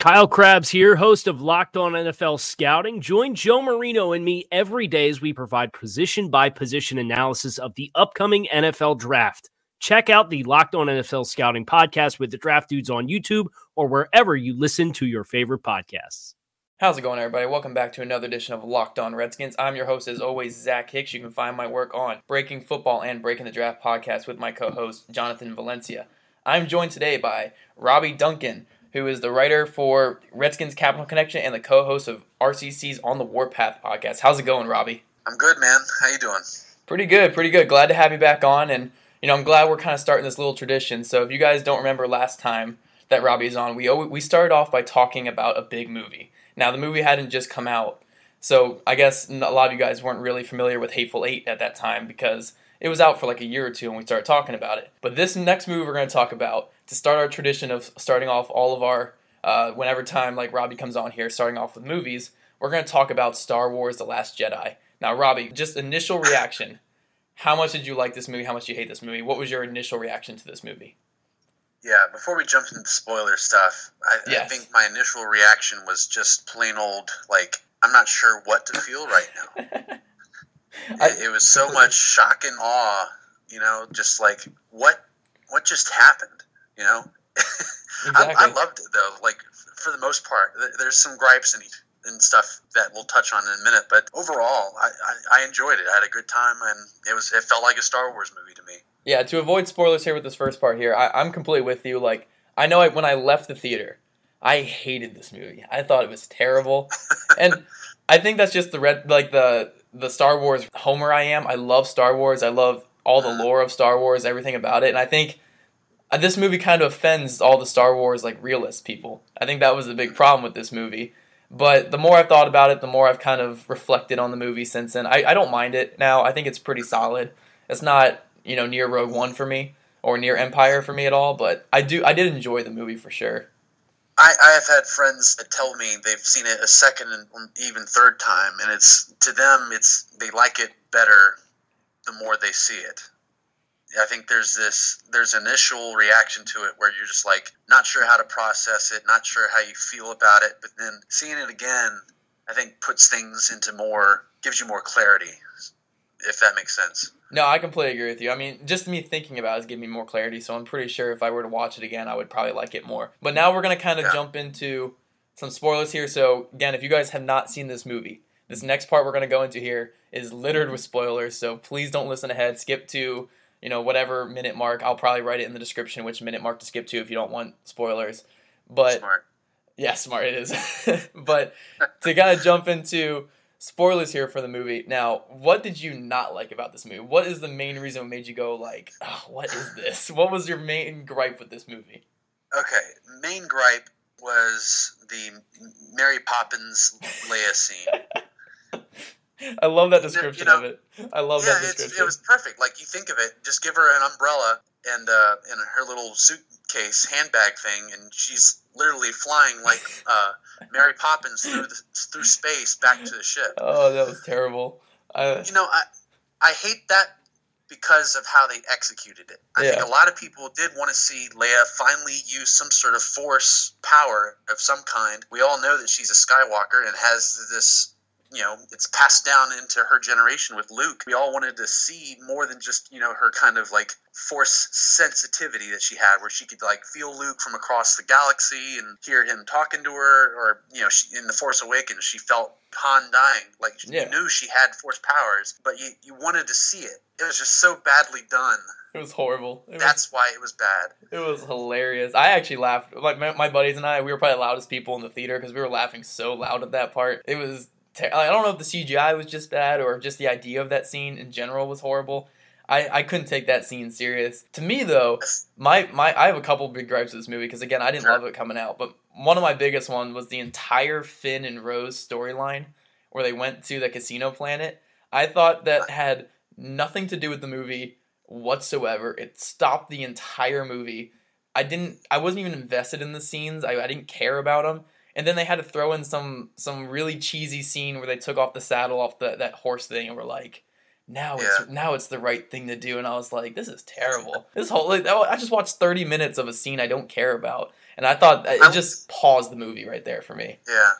Kyle Crabbs here, host of Locked On NFL Scouting. Join Joe Marino and me every day as we provide position by position analysis of the upcoming NFL draft. Check out the Locked On NFL Scouting podcast with the draft dudes on YouTube or wherever you listen to your favorite podcasts. How's it going, everybody? Welcome back to another edition of Locked On Redskins. I'm your host, as always, Zach Hicks. You can find my work on Breaking Football and Breaking the Draft podcast with my co host, Jonathan Valencia. I'm joined today by Robbie Duncan who is the writer for Redskins Capital Connection and the co-host of RCC's On the Warpath podcast. How's it going, Robbie? I'm good, man. How you doing? Pretty good, pretty good. Glad to have you back on, and you know I'm glad we're kind of starting this little tradition. So if you guys don't remember last time that Robbie's on, we we started off by talking about a big movie. Now the movie hadn't just come out, so I guess a lot of you guys weren't really familiar with Hateful Eight at that time because it was out for like a year or two when we started talking about it. But this next movie we're going to talk about to start our tradition of starting off all of our uh, whenever time like Robbie comes on here, starting off with movies, we're going to talk about Star Wars: The Last Jedi. Now, Robbie, just initial reaction. How much did you like this movie? How much do you hate this movie? What was your initial reaction to this movie? Yeah, before we jump into spoiler stuff, I, yes. I think my initial reaction was just plain old like I'm not sure what to feel right now. I, it, it was so much shock and awe, you know, just like what what just happened you know, exactly. I, I, loved it though. Like for the most part, there's some gripes and and stuff that we'll touch on in a minute. But overall, I, I, I enjoyed it. I had a good time, and it was it felt like a Star Wars movie to me. Yeah. To avoid spoilers here with this first part here, I, am completely with you. Like I know I, when I left the theater, I hated this movie. I thought it was terrible, and I think that's just the red like the the Star Wars homer I am. I love Star Wars. I love all the uh-huh. lore of Star Wars, everything about it, and I think Uh, this movie kind of offends all the Star Wars like realist people. I think that was the big problem with this movie. But the more I've thought about it, the more I've kind of reflected on the movie since then. I, I don't mind it now. I think it's pretty solid. It's not you know near Rogue One for me or near Empire for me at all, but I do I did enjoy the movie for sure. I, I have had friends that tell me they've seen it a second and even third time, and it's to them it's they like it better the more they see it. I think there's this there's initial reaction to it where you're just like not sure how to process it, not sure how you feel about it, but then seeing it again, I think puts things into more gives you more clarity, if that makes sense. No, I completely agree with you. I mean, just me thinking about it is giving me more clarity, so I'm pretty sure if I were to watch it again, I would probably like it more. But now we're gonna kind of yeah. jump into some spoilers here. So again, if you guys have not seen this movie, this next part we're gonna go into here is littered mm-hmm. with spoilers. So please don't listen ahead. Skip to you know, whatever minute mark. I'll probably write it in the description which minute mark to skip to if you don't want spoilers. But smart. Yeah, smart it is. but to kind of jump into spoilers here for the movie. Now, what did you not like about this movie? What is the main reason that made you go like, oh, "What is this?" What was your main gripe with this movie? Okay, main gripe was the Mary Poppins Leia scene. I love that description you know, of it. I love yeah, that description. it was perfect. Like you think of it, just give her an umbrella and uh, and her little suitcase handbag thing, and she's literally flying like uh, Mary Poppins through the, through space back to the ship. Oh, that was terrible. I, you know, I I hate that because of how they executed it. I yeah. think a lot of people did want to see Leia finally use some sort of force power of some kind. We all know that she's a Skywalker and has this you know it's passed down into her generation with Luke. We all wanted to see more than just you know her kind of like force sensitivity that she had, where she could like feel Luke from across the galaxy and hear him talking to her, or you know she, in the Force Awakens she felt Han dying, like yeah. you knew she had force powers, but you you wanted to see it. It was just so badly done. It was horrible. It That's was, why it was bad. It was hilarious. I actually laughed. Like my, my buddies and I, we were probably the loudest people in the theater because we were laughing so loud at that part. It was Ter- I don't know if the CGI was just bad or just the idea of that scene in general was horrible. I, I couldn't take that scene serious. To me though, my, my I have a couple big gripes with this movie because again I didn't love it coming out, but one of my biggest ones was the entire Finn and Rose storyline where they went to the casino planet. I thought that had nothing to do with the movie whatsoever. It stopped the entire movie. I didn't I wasn't even invested in the scenes. I, I didn't care about them. And then they had to throw in some some really cheesy scene where they took off the saddle off the that horse thing and were like now it's now it's the right thing to do and I was like this is terrible. This whole like, I just watched 30 minutes of a scene I don't care about and I thought it just paused the movie right there for me. Yeah,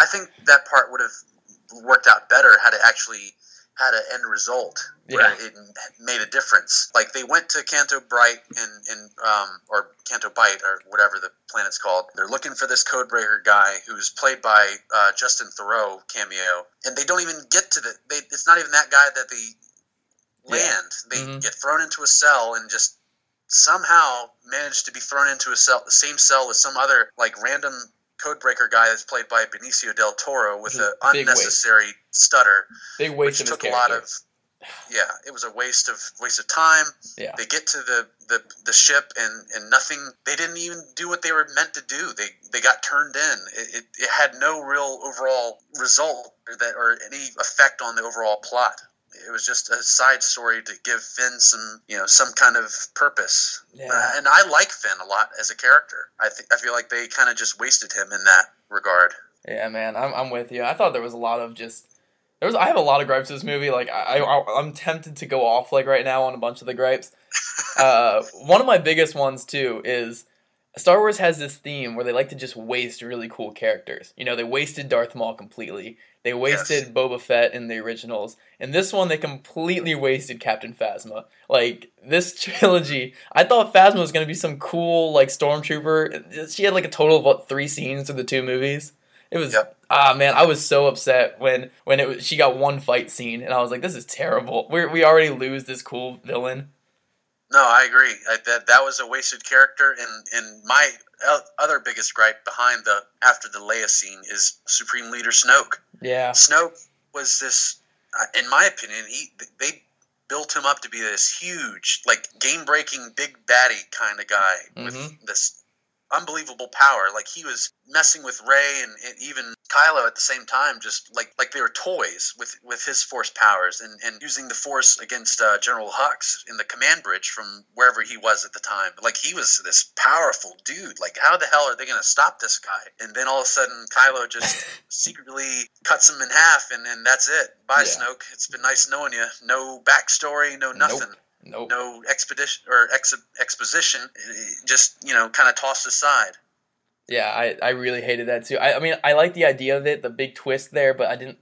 I think that part would have worked out better had it actually had an end result where Yeah. it made a difference. Like they went to Canto Bright and and um, or Canto Bight or whatever the planet's called. They're looking for this Codebreaker guy who's played by uh, Justin Theroux cameo, and they don't even get to the. They, it's not even that guy that they Yeah. land. They Mhm. get thrown into a cell and just somehow manage to be thrown into a cell, the same cell with some other like random codebreaker guy that's played by Benicio del Toro with an unnecessary stutter, Big which waste his took a lot of. Yeah, it was a waste of waste of time. Yeah. They get to the, the, the ship and, and nothing. They didn't even do what they were meant to do. They they got turned in. It, it, it had no real overall result or that or any effect on the overall plot. It was just a side story to give Finn some you know some kind of purpose. Yeah. Uh, and I like Finn a lot as a character. I think I feel like they kind of just wasted him in that regard. Yeah, man, I'm I'm with you. I thought there was a lot of just there was I have a lot of gripes with this movie. Like I, I I'm tempted to go off like right now on a bunch of the gripes. Uh, one of my biggest ones too is Star Wars has this theme where they like to just waste really cool characters. You know, they wasted Darth Maul completely. They wasted Boba Fett in the originals. And this one, they completely wasted Captain Phasma. Like, this trilogy, I thought Phasma was going to be some cool, like, stormtrooper. She had, like, a total of, what, three scenes in the two movies? It was, Yep. ah, man, I was so upset when, when it was, she got one fight scene. And I was like, this is terrible. we we already lose this cool villain. No, I agree. I, that that was a wasted character, and and my other biggest gripe behind the after the Leia scene is Supreme Leader Snoke. Yeah. Snoke was this, in my opinion, he they built him up to be this huge, like game breaking, big baddie kind of guy with Mhm. this unbelievable power. Like he was messing with Rey and, and even Kylo at the same time, just like like they were toys with with his force powers and and using the force against uh, General Hux in the command bridge from wherever he was at the time. Like he was this powerful dude. Like how the hell are they going to stop this guy? And then all of a sudden, Kylo just secretly cuts him in half, and then that's it. Bye, Yeah. Snoke. It's been nice knowing you. No backstory, no nothing Nope. Nope. no expedition or ex- exposition just you know kind of tossed aside Yeah, I, I really hated that too. I, I mean, I like the idea of it, the big twist there, but I didn't.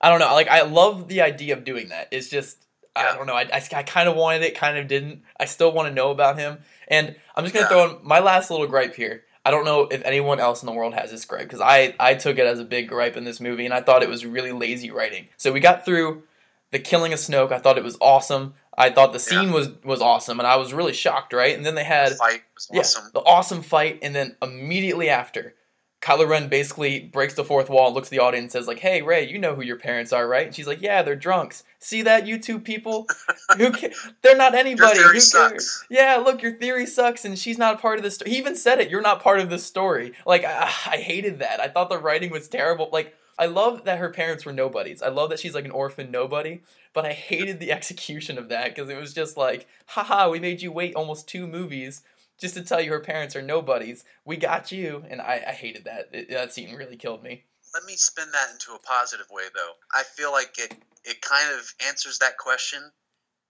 I don't know. Like, I love the idea of doing that. It's just, I don't know. I, I, I kind of wanted it, kind of didn't. I still want to know about him. And I'm just going to Yeah. throw in my last little gripe here. I don't know if anyone else in the world has this gripe because I, I took it as a big gripe in this movie and I thought it was really lazy writing. So we got through the killing of Snoke. I thought it was awesome. I thought the scene Yeah. was, was awesome and I was really shocked, right? And then they had the fight was yeah, awesome the awesome fight, and then immediately after, Kylo Ren basically breaks the fourth wall and looks at the audience and says, like, hey, Rey, you know who your parents are, right? And she's like, yeah, they're drunks. See that, YouTube people? who ca- They're not anybody. Your theory sucks. Yeah, look, your theory sucks, and she's not a part of the story. He even said it, you're not part of the story. Like, I, I hated that. I thought the writing was terrible. Like, I love that her parents were nobodies. I love that she's like an orphan nobody, but I hated the execution of that because it was just like, haha, we made you wait almost two movies just to tell you her parents are nobodies. We got you, and I, I hated that. It, that scene really killed me. let me spin that into a positive way though i feel like it it kind of answers that question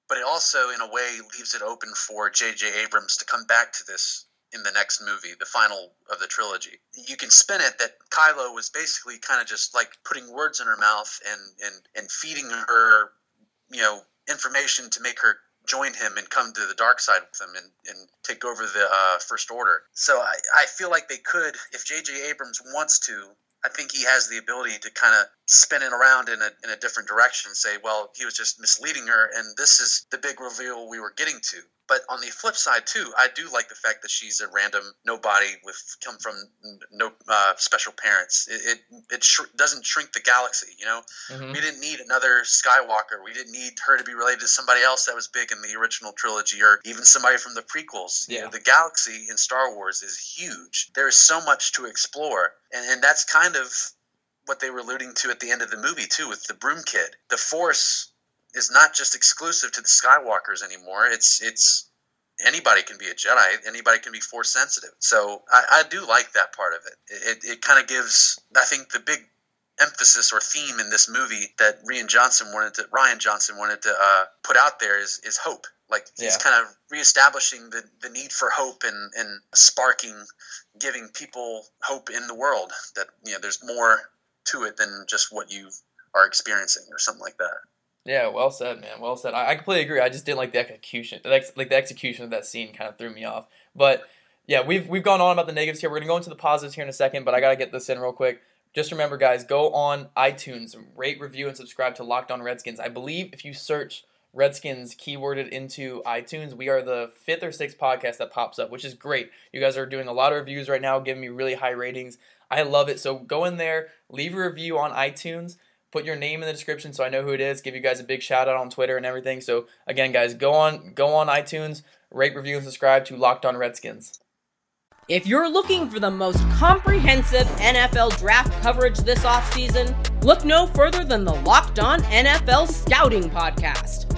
but it also in a way leaves it open for jj abrams to come back to this in the next movie the final of the trilogy. You can spin it that kylo was basically kind of just like putting words in her mouth and and and feeding her you know information to make her join him and come to the dark side with him and, and take over the uh, first order. So I, I feel like they could if jj abrams wants to I think he has the ability to kind of spinning around in a, in a different direction and say, well, he was just misleading her, and this is the big reveal we were getting to. But on the flip side too, I do like the fact that she's a random nobody with come from no uh, special parents. It it, it sh- doesn't shrink the galaxy. You know, mm-hmm. we didn't need another Skywalker. We didn't need her to be related to somebody else that was big in the original trilogy, or even somebody from the prequels. Yeah. You know, the galaxy in Star Wars is huge. There is so much to explore, and and that's kind of what they were alluding to at the end of the movie too with the broom kid. The Force is not just exclusive to the Skywalkers anymore. It's it's anybody can be a Jedi. Anybody can be Force sensitive. So I, I do like that part of it. It, it kind of gives I think the big emphasis or theme in this movie that Rian Johnson wanted to Rian Johnson wanted to uh, put out there is is hope. Like he's yeah. kind of reestablishing the, the need for hope and, and sparking, giving people hope in the world that you know there's more to it than just what you are experiencing or something like that. Yeah, well said, man. Well said. I, I completely agree. I just didn't like the execution. The ex, like the execution of that scene kind of threw me off. But yeah, we've we've gone on about the negatives here. We're gonna go into the positives here in a second, but I gotta get this in real quick. Just remember, guys, go on iTunes, rate, review, and subscribe to Locked On Redskins. I believe if you search Redskins keyworded into iTunes, we are the fifth or sixth podcast that pops up, which is great. You guys are doing a lot of reviews right now, giving me really high ratings. I love it. So go in there, leave a review on iTunes, put your name in the description so I know who it is. Give you guys a big shout out on Twitter and everything. So again, guys, go on go on iTunes, rate, review, and subscribe to Locked On Redskins. If you're looking for the most comprehensive NFL draft coverage this offseason, look no further than the Locked On NFL Scouting Podcast.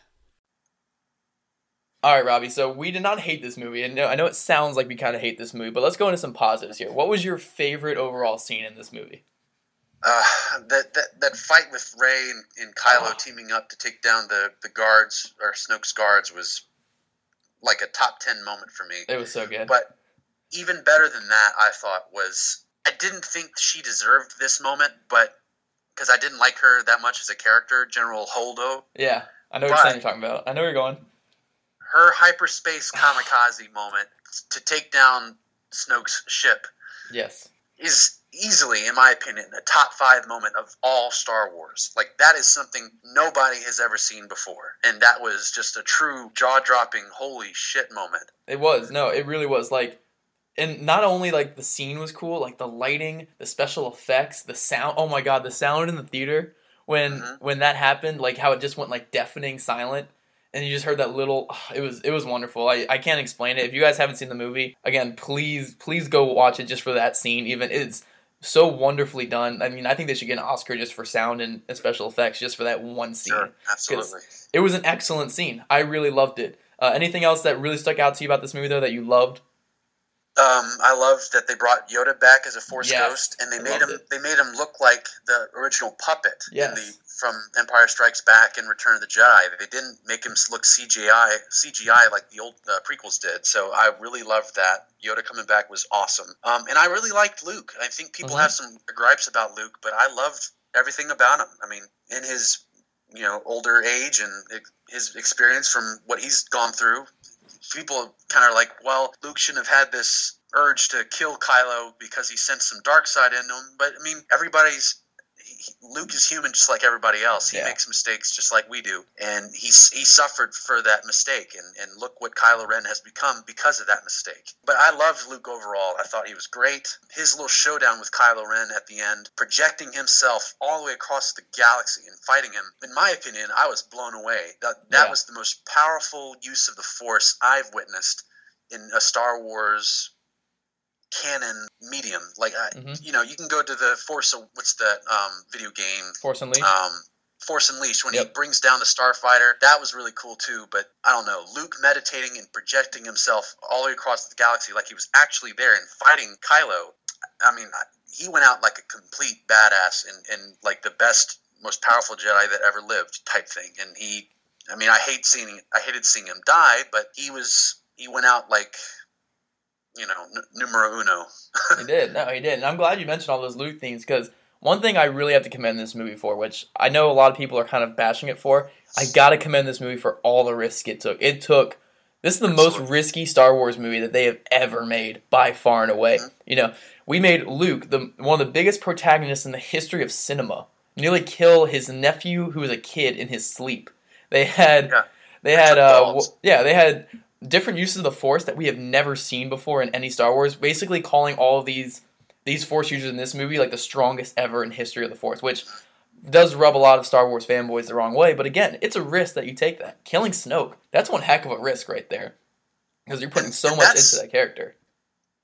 All right, Robbie. So we did not hate this movie, and I know it sounds like we kind of hate this movie, but let's go into some positives here. What was your favorite overall scene in this movie? Uh, that, that that fight with Rey and, and Kylo oh. teaming up to take down the the guards or Snoke's guards was like a top ten moment for me. It was so good. But even better than that, I thought was I didn't think she deserved this moment, but because I didn't like her that much as a character, General Holdo. Yeah, I know what you're talking about. I know where you're going her hyperspace kamikaze moment to take down Snoke's ship. Yes. Is easily, in my opinion, a top five moment of all Star Wars. Like that is something nobody has ever seen before, and that was just a true jaw-dropping, holy shit moment. It was no, it really was. Like, and not only like the scene was cool, like the lighting, the special effects, the sound. Oh my god, the sound in the theater when mm-hmm. when that happened, like how it just went like deafening silent and you just heard that little it was it was wonderful. I, I can't explain it. If you guys haven't seen the movie again please please go watch it just for that scene. Even it's so wonderfully done. I mean i think they should get an oscar just for sound and special effects just for that one scene. Sure, absolutely. it was an excellent scene. I really loved it. Uh, anything else that really stuck out to you about this movie though that you loved? Um, I love that they brought Yoda back as a Force yes, ghost, and they I made him. It. They made him look like the original puppet yes. in the from Empire Strikes Back and Return of the Jedi. They didn't make him look CGI CGI like the old uh, prequels did. So I really loved that. Yoda coming back was awesome. Um, and I really liked Luke. I think people mm-hmm. have some gripes about Luke, but I loved everything about him. I mean, in his you know older age and his experience from what he's gone through, people kind of like, well, Luke shouldn't have had this urge to kill Kylo because he sensed some dark side in him. But I mean, everybody's Luke is human just like everybody else. He yeah. makes mistakes just like we do, and he's he suffered for that mistake. And and look what Kylo Ren has become because of that mistake. But I loved Luke overall. I thought he was great. His little showdown with Kylo Ren at the end, projecting himself all the way across the galaxy and fighting him. In my opinion, I was blown away. That that yeah. was the most powerful use of the Force I've witnessed in a Star Wars canon medium. Like, I, mm-hmm. you know, you can go to the Force. What's the um, video game? Force Unleashed. Um, Force Unleashed when yep. he brings down the Starfighter. That was really cool too. But I don't know, Luke meditating and projecting himself all the way across the galaxy like he was actually there and fighting Kylo. I mean, he went out like a complete badass and, and like the best most powerful Jedi that ever lived type thing. And he, I mean, I hate seeing, I hated seeing him die, but he was, he went out like, you know, n- numero uno. he did. No, he did. And I'm glad you mentioned all those Luke things because one thing I really have to commend this movie for, which I know a lot of people are kind of bashing it for, I gotta commend this movie for all the risks it took. It took this is the most risky Star Wars movie that they have ever made by far and away. Mm-hmm. You know, we made Luke the one of the biggest protagonists in the history of cinema nearly kill his nephew who was a kid in his sleep. They had yeah. they had uh, yeah, they had different uses of the force that we have never seen before in any Star Wars, basically calling all of these these force users in this movie like the strongest ever in history of the force, which does rub a lot of Star Wars fanboys the wrong way. But again, it's a risk that you take. That killing Snoke, that's one heck of a risk right there, because you're putting so much into that character.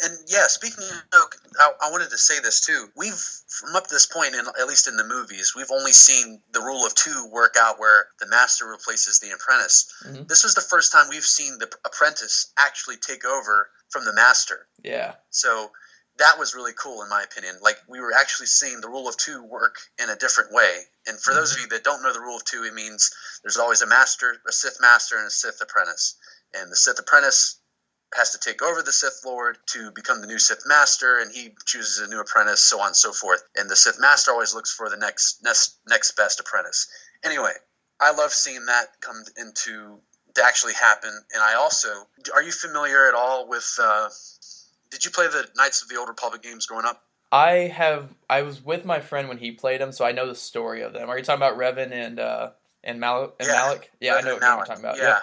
And yeah, speaking of Snoke, I, I, wanted to say this too. We've from up to this point, in, at least in the movies, we've only seen the rule of two work out, where the master replaces the apprentice. Mm-hmm. This was the first time we've seen the apprentice actually take over from the master. Yeah. So that was really cool in my opinion. Like we were actually seeing the rule of two work in a different way. And for mm-hmm. those of you that don't know the rule of two, it means there's always a master, a Sith master, and a Sith apprentice. And the Sith apprentice has to take over the Sith Lord to become the new Sith master, and he chooses a new apprentice, so on and so forth. And the Sith master always looks for the next next next best apprentice. Anyway, I love seeing that come into to actually happen. And I also, are you familiar at all with? Uh, did you play the Knights of the Old Republic games growing up? I have. I was with my friend when he played them, so I know the story of them. Are you talking about Revan and uh, and, Mal- and yeah, Malak? Yeah, Revan I know what you're talking about. Yeah. yeah.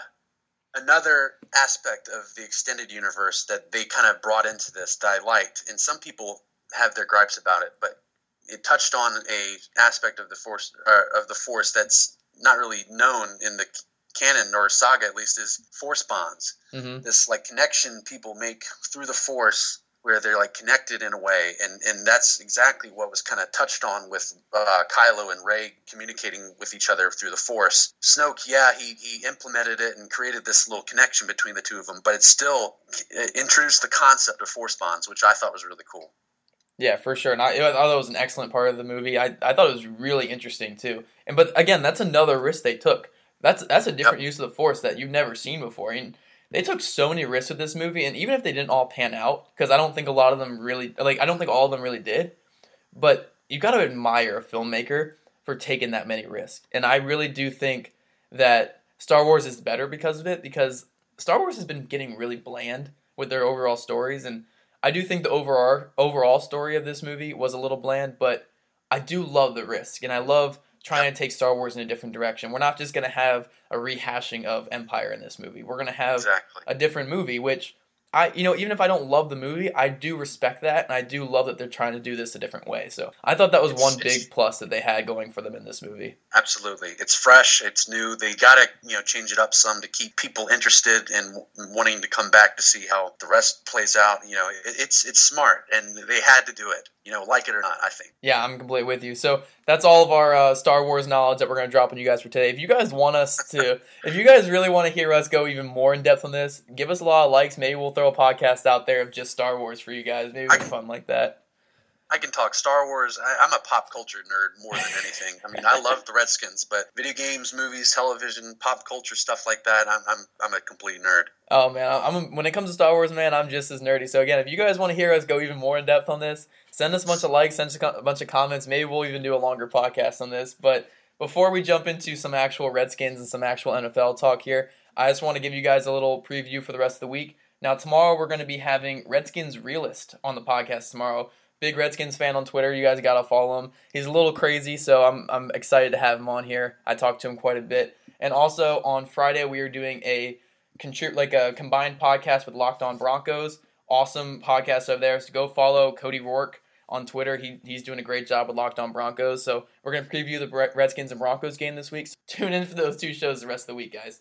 Another aspect of the extended universe that they kind of brought into this that I liked, and some people have their gripes about it, but it touched on a aspect of the force uh, of the force that's not really known in the canon or saga at least is force bonds. Mm-hmm. This like connection people make through the force where they're like connected in a way, and and that's exactly what was kind of touched on with uh, Kylo and Rey communicating with each other through the Force. Snoke, yeah, he he implemented it and created this little connection between the two of them, but it still it introduced the concept of force bonds, which I thought was really cool. Yeah, for sure. And I, I thought it was an excellent part of the movie. I, I thought it was really interesting too. And but again, that's another risk they took. That's that's a different yep. use of the force that you've never seen before. They took so many risks with this movie, and even if they didn't all pan out, because I don't think a lot of them really like I don't think all of them really did, but you got to admire a filmmaker for taking that many risks. And I really do think that Star Wars is better because of it, because Star Wars has been getting really bland with their overall stories, and I do think the overall overall story of this movie was a little bland, but I do love the risk, and I love trying to take Star Wars in a different direction. We're not just going to have a rehashing of Empire in this movie. We're going to have exactly. a different movie, which I, you know, even if I don't love the movie, I do respect that, and I do love that they're trying to do this a different way. So I thought that was it's, one big plus that they had going for them in this movie. Absolutely, it's fresh, it's new. They got to, you know, change it up some to keep people interested and wanting to come back to see how the rest plays out. You know, it, it's it's smart, and they had to do it you know, like it or not, I think. Yeah, I'm completely with you. So that's all of our uh, Star Wars knowledge that we're going to drop on you guys for today. If you guys want us to, if you guys really want to hear us go even more in depth on this, give us a lot of likes. Maybe we'll throw a podcast out there of just Star Wars for you guys. Maybe it'll be fun like that. I can talk Star Wars. I, am a pop culture nerd more than anything. I mean, I love the Redskins, but video games, movies, television, pop culture stuff like that, I'm I'm, I'm a complete nerd. Oh man, I'm when it comes to Star Wars, man, I'm just as nerdy. So again, if you guys want to hear us go even more in depth on this, send us a bunch of likes, send us a bunch of comments. Maybe we'll even do a longer podcast on this. But before we jump into some actual Redskins and some actual NFL talk here, I just want to give you guys a little preview for the rest of the week. Now tomorrow we're going to be having Redskins Realist on the podcast tomorrow big Redskins fan on Twitter. You guys gotta follow him. He's a little crazy, so I'm I'm excited to have him on here. I talked to him quite a bit. And also on Friday we are doing a like a combined podcast with Locked On Broncos. Awesome podcast over there. So go follow Cody Rourke on Twitter. He, he's doing a great job with Locked On Broncos. So we're gonna preview the Redskins and Broncos game this week. So tune in for those two shows the rest of the week, guys.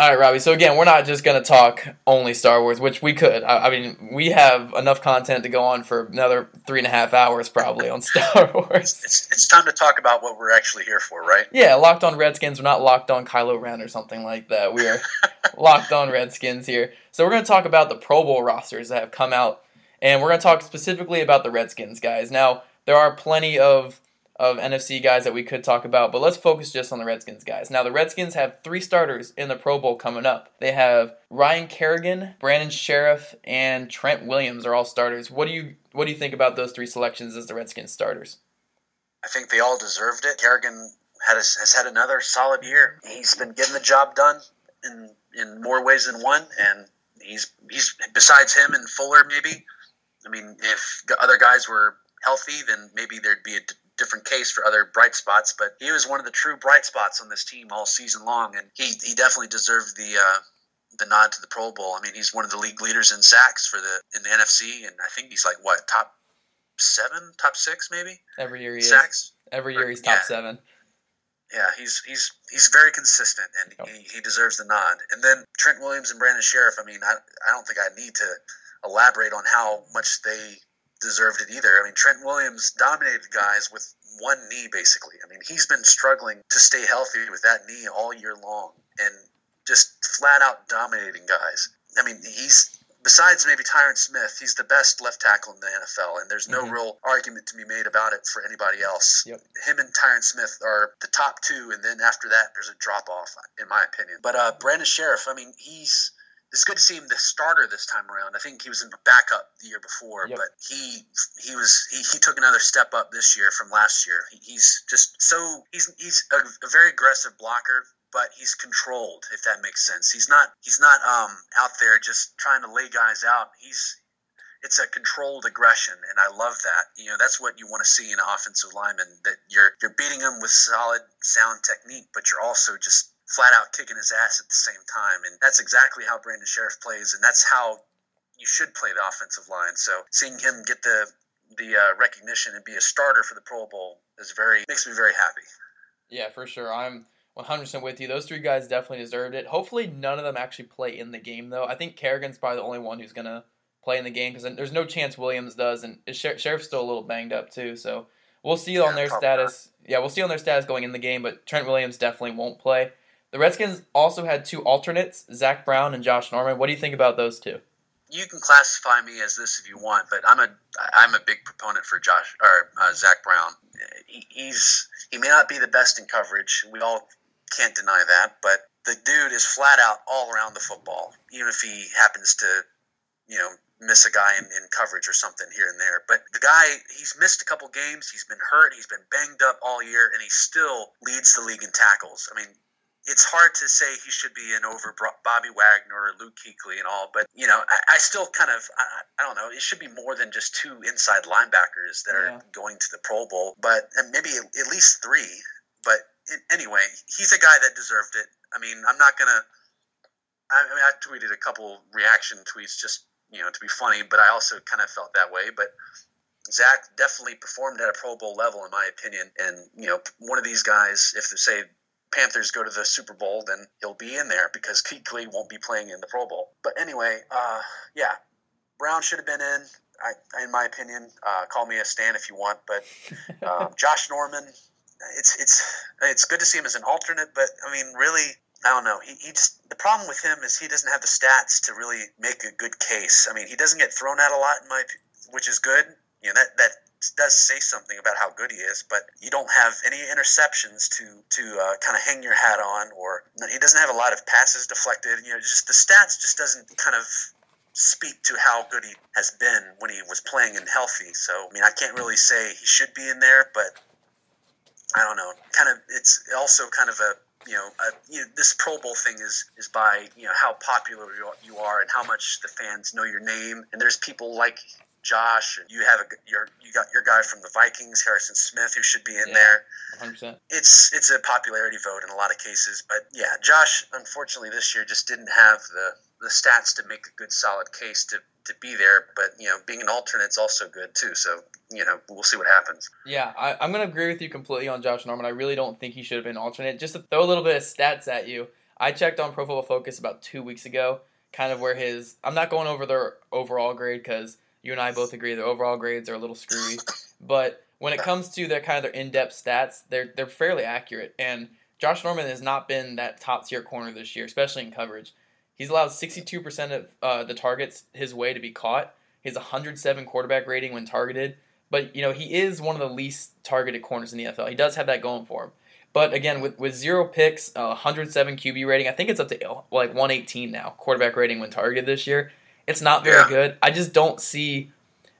All right, Robbie. So again, we're not just going to talk only Star Wars, which we could. I, I, mean, we have enough content to go on for another three and a half hours probably on Star Wars. It's, it's time to talk about what we're actually here for, right? Yeah, locked on Redskins. We're not locked on Kylo Ren or something like that. We are locked on Redskins here. So we're going to talk about the Pro Bowl rosters that have come out, and we're going to talk specifically about the Redskins guys. Now, there are plenty of of NFC guys that we could talk about, but let's focus just on the Redskins guys. Now, the Redskins have three starters in the Pro Bowl coming up. They have Ryan Kerrigan, Brandon Scherff, and Trent Williams are all starters. What do you what do you think about those three selections as the Redskins starters? I think they all deserved it. Kerrigan had a, has had another solid year. He's been getting the job done in in more ways than one, and he's he's besides him and Fuller maybe. I mean, if the other guys were healthy, then maybe there'd be a different case for other bright spots, but he was one of the true bright spots on this team all season long, and he, he definitely deserved the uh, the nod to the Pro Bowl. I mean, he's one of the league leaders in sacks for the in the NFC, and I think he's like what top seven, top six, maybe. Every year he sacks. Is. Every year he's top yeah. seven. Yeah, he's he's he's very consistent, and oh. he, he deserves the nod. And then Trent Williams and Brandon Scherff. I mean, I I don't think I need to elaborate on how much they deserved it either. I mean, Trent Williams dominated guys with one knee, basically. I mean, he's been struggling to stay healthy with that knee all year long and just flat out dominating guys. I mean, he's besides maybe Tyron Smith, he's the best left tackle in the NFL, and there's no mm-hmm. real argument to be made about it for anybody else. Yep. Him and Tyron Smith are the top two, and then after that, there's a drop off, in my opinion. But uh, Brandon Scherff, I mean, he's it's good to see him the starter this time around. I think he was in backup the year before, yep. but he he was he, he took another step up this year from last year. He, he's just so he's he's a, a, very aggressive blocker, but he's controlled if that makes sense. He's not he's not um out there just trying to lay guys out. He's it's a controlled aggression, and I love that. You know, that's what you want to see in an offensive lineman. That you're you're beating them with solid, sound technique, but you're also just flat out kicking his ass at the same time. And that's exactly how Brandon Scherff plays, and that's how you should play the offensive line. So seeing him get the the uh, recognition and be a starter for the Pro Bowl is very makes me very happy. Yeah, for sure. I'm 100% with you. Those three guys definitely deserved it. Hopefully, none of them actually play in the game, though. I think Kerrigan's probably the only one who's going to play in the game because there's no chance Williams does, and Scherff's still a little banged up, too. So we'll see yeah, on their status. Not. Yeah, we'll see on their status going in the game, but Trent Williams definitely won't play. The Redskins also had two alternates, Zach Brown and Josh Norman. What do you think about those two? You can classify me as this if you want, but I'm a I'm a big proponent for Josh or uh, Zach Brown. He, he's he may not be the best in coverage. We all can't deny that, but the dude is flat out all around the football, even if he happens to, you know, miss a guy in, in, coverage or something here and there. But the guy, he's missed a couple games. He's been hurt. He's been banged up all year, and he still leads the league in tackles. I mean, it's hard to say he should be in over Bobby Wagner or Luke Kuechly and all, but you know, I, I still kind of I, I, don't know. It should be more than just two inside linebackers that yeah. are going to the Pro Bowl, but maybe at least three. But anyway, he's a guy that deserved it. I mean, I'm not gonna. I, I mean, I tweeted a couple reaction tweets just you know to be funny, but I also kind of felt that way. But Zach definitely performed at a Pro Bowl level, in my opinion. And you know, one of these guys, if they say Panthers go to the Super Bowl, then he'll be in there because Kuechly won't be playing in the Pro Bowl. But anyway, uh, yeah, Brown should have been in. I, in my opinion, uh, call me a stan if you want, but um, Josh Norman, it's it's it's good to see him as an alternate, but I mean, really, I don't know. He, he just the problem with him is he doesn't have the stats to really make a good case. I mean, he doesn't get thrown out a lot in my, which is good. You know that that does say something about how good he is, but you don't have any interceptions to to uh, kind of hang your hat on, or he doesn't have a lot of passes deflected. You know, just the stats just doesn't kind of speak to how good he has been when he was playing and healthy. So, I mean, I can't really say he should be in there, but I don't know. Kind of, it's also kind of a you know, you know, this Pro Bowl thing is is by you know how popular you are and how much the fans know your name. And there's people like Josh, and you have a your you got your guy from the Vikings, Harrison Smith, who should be in Yeah. there. 100%. It's it's a popularity vote in a lot of cases, but yeah, Josh unfortunately this year just didn't have the the stats to make a good solid case to to be there. But you know, being an alternate's also good too. So you know, we'll see what happens. Yeah, I, I'm going to agree with you completely on Josh Norman. I really don't think he should have been alternate. Just to throw a little bit of stats at you, I checked on Pro Football Focus about two weeks ago, kind of where his. I'm not going over their overall grade because you and I both agree their overall grades are a little screwy. But when it comes to their kind of their in-depth stats, they're they're fairly accurate. And Josh Norman has not been that top tier corner this year, especially in coverage. He's allowed 62% of uh, the targets his way to be caught. He has 107 quarterback rating when targeted. But you know he is one of the least targeted corners in the NFL. He does have that going for him. But again, with, with zero picks, uh, 107 QB rating, I think it's up to like 118 now quarterback rating when targeted this year. It's not very Yeah. good. I just don't see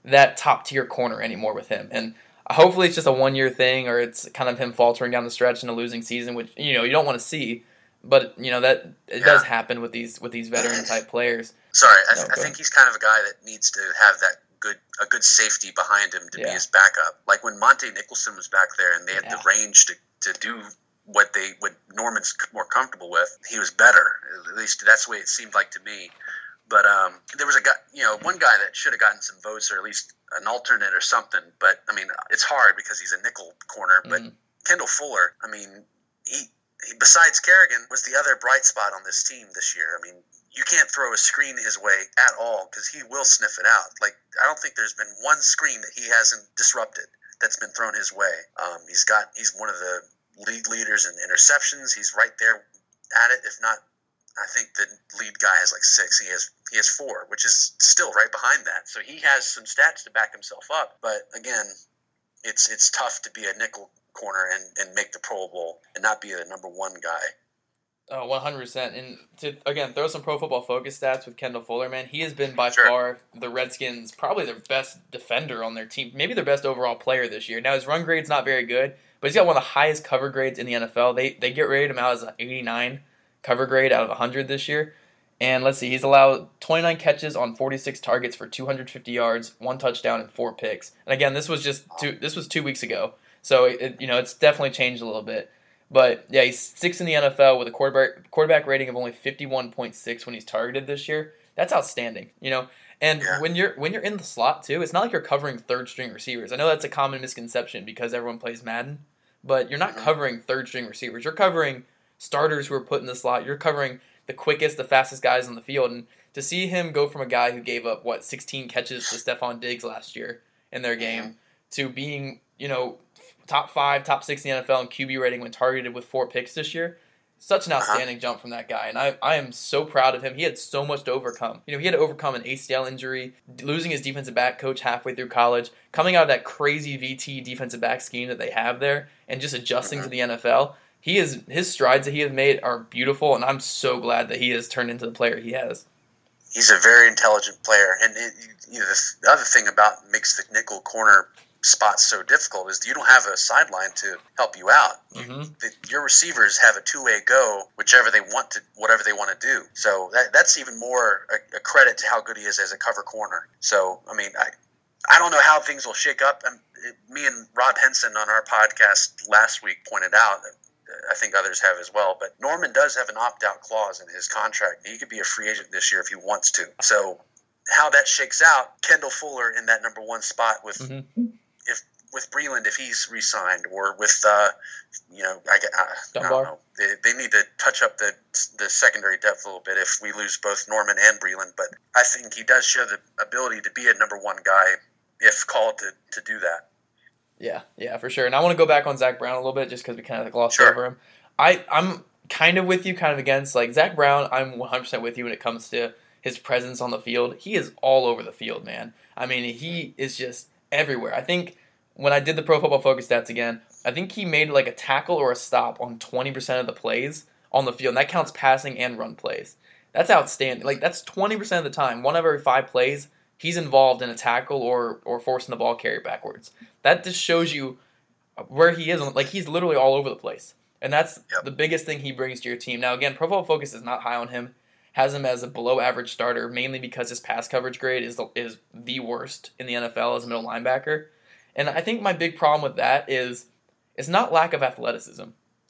that top tier corner anymore with him. And hopefully it's just a one year thing or it's kind of him faltering down the stretch in a losing season, which you know you don't want to see. But you know that it does happen with these with these veteran type players. Sorry, I, No, I think he's kind of a guy that needs to have that good a good safety behind him to be his backup. Like when Montae Nicholson was back there and they had Yeah. the range to, to do what they what Norman's more comfortable with, he was better. At least that's the way it seemed like to me. But um, there was a guy, you know, one guy that should have gotten some votes or at least an alternate or something. But I mean, it's hard because he's a nickel corner. But Mhm. Kendall Fuller, I mean, he, he besides Kerrigan was the other bright spot on this team this year. I mean, you can't throw a screen his way at all because he will sniff it out. Like I don't think there's been one screen that he hasn't disrupted that's been thrown his way. Um, he's got he's one of the league leaders in interceptions. He's right there at it, if not. I think the lead guy has like six. He has he has four, which is still right behind that. So he has some stats to back himself up. But again, it's it's tough to be a nickel corner and, and make the Pro Bowl and not be the number one guy. Oh, one hundred percent. And to again throw some pro football focus stats with Kendall Fuller, man, he has been by Sure. far the Redskins probably their best defender on their team, maybe their best overall player this year. Now his run grade's not very good, but he's got one of the highest cover grades in the NFL. They they get rated him out as an eighty nine cover grade out of hundred this year. And let's see, he's allowed 29 catches on 46 targets for 250 yards, one touchdown, and four picks. And again, this was just two. This was two weeks ago, so it, you know it's definitely changed a little bit. But yeah, he's sixth in the NFL with a quarterback quarterback rating of only 51.6 when he's targeted this year. That's outstanding, you know. And Yeah. when you're when you're in the slot too, it's not like you're covering third string receivers. I know that's a common misconception because everyone plays Madden, but you're not Mhm. covering third string receivers. You're covering starters who are put in the slot. You're covering the quickest, the fastest guys on the field. And to see him go from a guy who gave up what 16 catches to Stefon Diggs last year in their game to being, you know, top five, top six in the NFL in QB rating when targeted with four picks this year. Such an Uh-huh. outstanding jump from that guy, and I, I am so proud of him. He had so much to overcome. You know, he had to overcome an ACL injury, losing his defensive back coach halfway through college, coming out of that crazy VT defensive back scheme that they have there, and just adjusting to the NFL. He is his strides that he has made are beautiful, and I'm so glad that he has turned into the player he has. He's a very intelligent player, and it, you know the, the other thing about makes the nickel corner spot so difficult is you don't have a sideline to help you out. hmm The, your receivers have a two-way go, whichever they want to, whatever they want to do. So that, that's even more a, a credit to how good he is as a cover corner. So I mean, I I don't know how things will shake up. Um it, me and Rob Henson on our podcast last week pointed out. I think others have as well. But Norman does have an opt-out clause in his contract. He could be a free agent this year if he wants to. So how that shakes out, Kendall Fuller in that number one spot with Mhm. if with Breeland if he's re-signed or with uh, you know I, I, I don't know they, they need to touch up the the secondary depth a little bit if we lose both Norman and Breeland. But I think he does show the ability to be a number one guy if called to, to do that. Yeah, yeah, for sure. And I want to go back on Zach Brown a little bit just because we kind of glossed Sure. over him. I, I'm kind of with you, kind of against. Like Zach Brown, I'm 100% with you when it comes to his presence on the field. He is all over the field, man. I mean, he is just everywhere. I think when I did the Pro Football Focus stats again, I think he made like a tackle or a stop on 20% of the plays on the field. And that counts passing and run plays. That's outstanding. Like that's 20% of the time. One of every five plays, he's involved in a tackle or or forcing the ball carry backwards. That just shows you where he is. Like he's literally all over the place, and that's Yep. the biggest thing he brings to your team. Now, again, Pro Football Focus is not high on him. has him as a below average starter mainly because his pass coverage grade is the, is the worst in the NFL as a middle linebacker. And I think my big problem with that is it's not lack of athleticism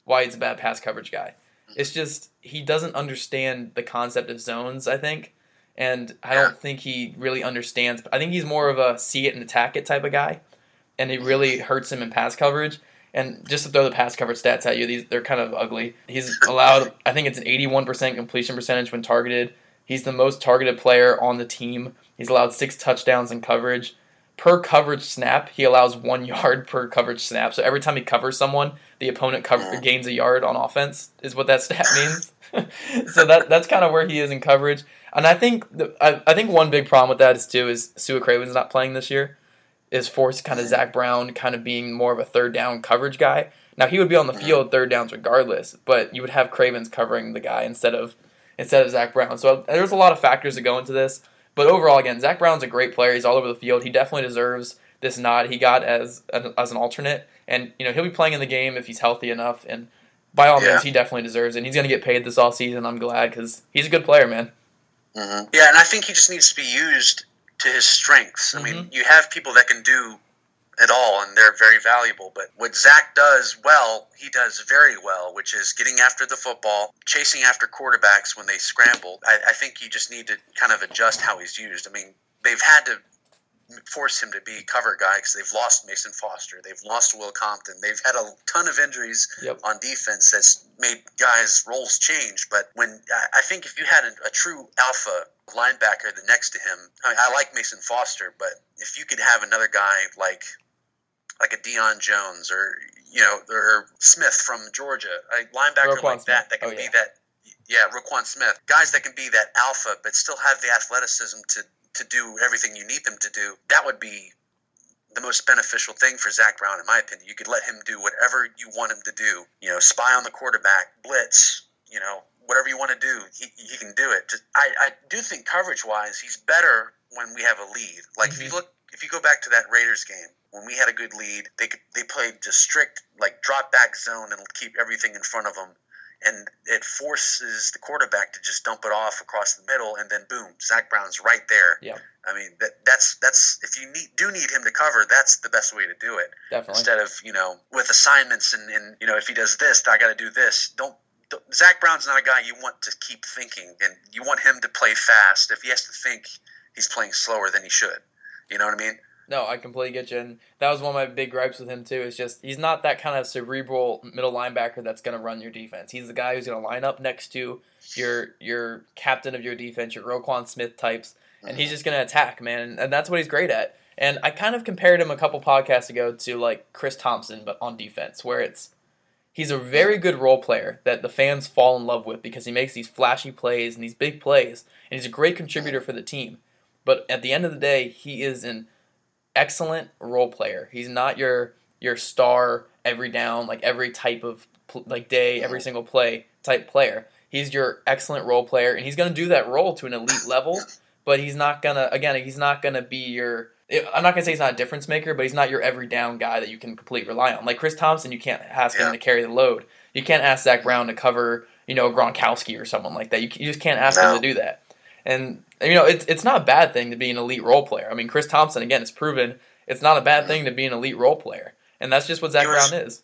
why he's a bad pass coverage guy. It's just he doesn't understand the concept of zones, I think. And I don't think he really understands. I think he's more of a see it and attack it type of guy. And it really hurts him in pass coverage. And just to throw the pass coverage stats at you, these they're kind of ugly. He's allowed, I think it's an 81% completion percentage when targeted. He's the most targeted player on the team. He's allowed six touchdowns in coverage. Per coverage snap, he allows one yard per coverage snap. So every time he covers someone, the opponent cover, gains a yard on offense. Is what that stat means. so that that's kind of where he is in coverage. And I think the, I, I think one big problem with that is too is Su'a Cravens not playing this year is forced kind of Zach Brown kind of being more of a third down coverage guy. Now he would be on the field third downs regardless, but you would have Cravens covering the guy instead of instead of Zach Brown. So there's a lot of factors that go into this. But overall, again, Zach Brown's a great player. He's all over the field. He definitely deserves this nod he got as an, as an alternate, and you know he'll be playing in the game if he's healthy enough. And by all yeah. means, he definitely deserves it. And he's going to get paid this all season. I'm glad because he's a good player, man. Mm-hmm. Yeah, and I think he just needs to be used to his strengths. Mm-hmm. I mean, mm-hmm. you have people that can do it all, and they're very valuable. But what Zach does well, he does very well, which is getting after the football, chasing after quarterbacks when they scramble. I, I think you just need to kind of adjust how he's used. I mean, they've had to force him to be cover guy because they've lost Mason Foster, they've lost Will Compton, they've had a ton of injuries yep. on defense that's made guys' roles change. But when I think if you had a, a true alpha linebacker the next to him, I, mean, I like Mason Foster, but if you could have another guy like like a Deion Jones or you know or Smith from Georgia, a linebacker Roquan like Smith. that that can oh, yeah. be that yeah, Roquan Smith. Guys that can be that alpha, but still have the athleticism to to do everything you need them to do, that would be the most beneficial thing for Zach Brown, in my opinion. You could let him do whatever you want him to do. You know, spy on the quarterback, blitz, you know, whatever you want to do, he, he can do it. Just, I, I do think coverage wise, he's better when we have a lead. Like mm-hmm. if you look, if you go back to that Raiders game when we had a good lead, they could, they played just strict like drop back zone and keep everything in front of them and it forces the quarterback to just dump it off across the middle, and then boom, Zach Brown's right there. Yeah. I mean that that's that's if you need do need him to cover, that's the best way to do it. Definitely. Instead of you know with assignments and, and you know if he does this, I got to do this. Don't, don't Zach Brown's not a guy you want to keep thinking, and you want him to play fast. If he has to think, he's playing slower than he should. You know what I mean? No, I completely get you. And that was one of my big gripes with him too. Is just he's not that kind of cerebral middle linebacker that's going to run your defense. He's the guy who's going to line up next to your your captain of your defense, your Roquan Smith types, and he's just going to attack, man. And that's what he's great at. And I kind of compared him a couple podcasts ago to like Chris Thompson, but on defense, where it's he's a very good role player that the fans fall in love with because he makes these flashy plays and these big plays, and he's a great contributor for the team. But at the end of the day, he is an excellent role player. He's not your your star every down, like every type of like day, every single play type player. He's your excellent role player, and he's going to do that role to an elite level. But he's not gonna again. He's not gonna be your. I'm not gonna say he's not a difference maker, but he's not your every down guy that you can completely rely on. Like Chris Thompson, you can't ask yeah. him to carry the load. You can't ask Zach Brown to cover, you know, Gronkowski or someone like that. You, you just can't ask no. him to do that. And you know, it's it's not a bad thing to be an elite role player. I mean, Chris Thompson again, it's proven it's not a bad thing to be an elite role player, and that's just what Zach was, Brown is.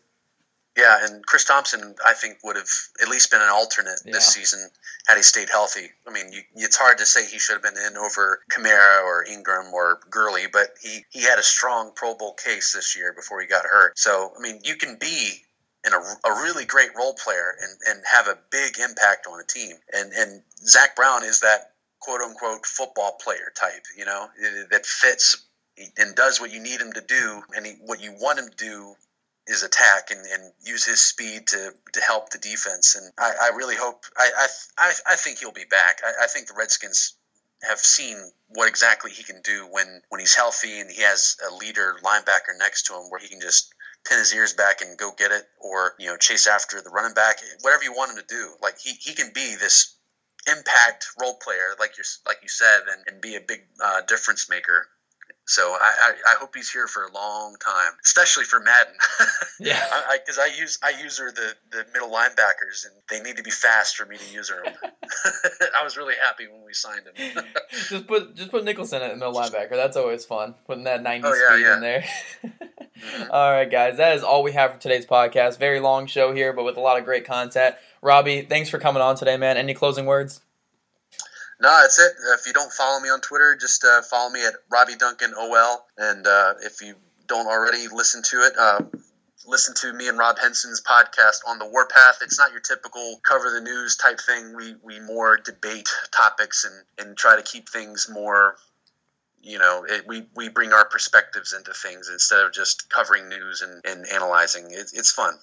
Yeah, and Chris Thompson, I think, would have at least been an alternate yeah. this season had he stayed healthy. I mean, you, it's hard to say he should have been in over Kamara or Ingram or Gurley, but he, he had a strong Pro Bowl case this year before he got hurt. So, I mean, you can be in a, a really great role player and, and have a big impact on a team. And, and Zach Brown is that quote unquote football player type, you know, eh, that fits and does what you need him to do, and he, what you want him to do is attack and, and use his speed to, to help the defense. And I, I really hope I, I, I think he'll be back. I, I think the Redskins have seen what exactly he can do when, when he's healthy and he has a leader linebacker next to him where he can just pin his ears back and go get it or you know chase after the running back whatever you want him to do like he, he can be this impact role player, like you like you said, and, and be a big uh, difference maker So I, I, I, hope he's here for a long time, especially for Madden. yeah, because I, I, use I use her the, the middle linebackers, and they need to be fast for me to use them. I was really happy when we signed him. just put just put Nicholson at middle linebacker. That's always fun putting that ninety oh, yeah, speed yeah. in there. mm-hmm. All right, guys, that is all we have for today's podcast. Very long show here, but with a lot of great content. Robbie, thanks for coming on today, man. Any closing words? No, that's it. If you don't follow me on Twitter, just uh, follow me at Robbie Duncan OL. And uh, if you don't already listen to it, uh, listen to me and Rob Henson's podcast on the Warpath. It's not your typical cover the news type thing. We we more debate topics and and try to keep things more. You know, it, we we bring our perspectives into things instead of just covering news and, and analyzing. It, it's fun.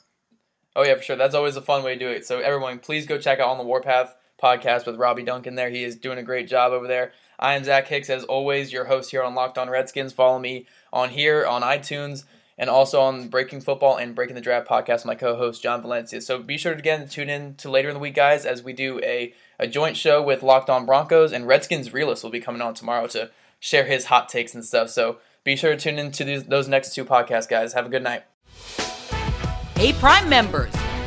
Oh yeah, for sure. That's always a fun way to do it. So everyone, please go check out on the Warpath podcast with Robbie Duncan there. He is doing a great job over there. I am Zach Hicks, as always, your host here on Locked On Redskins. Follow me on here, on iTunes, and also on Breaking Football and Breaking the Draft podcast, my co host, John Valencia. So be sure to again tune in to later in the week, guys, as we do a, a joint show with Locked On Broncos, and Redskins Realist will be coming on tomorrow to share his hot takes and stuff. So be sure to tune in to these, those next two podcasts, guys. Have a good night. Hey, Prime members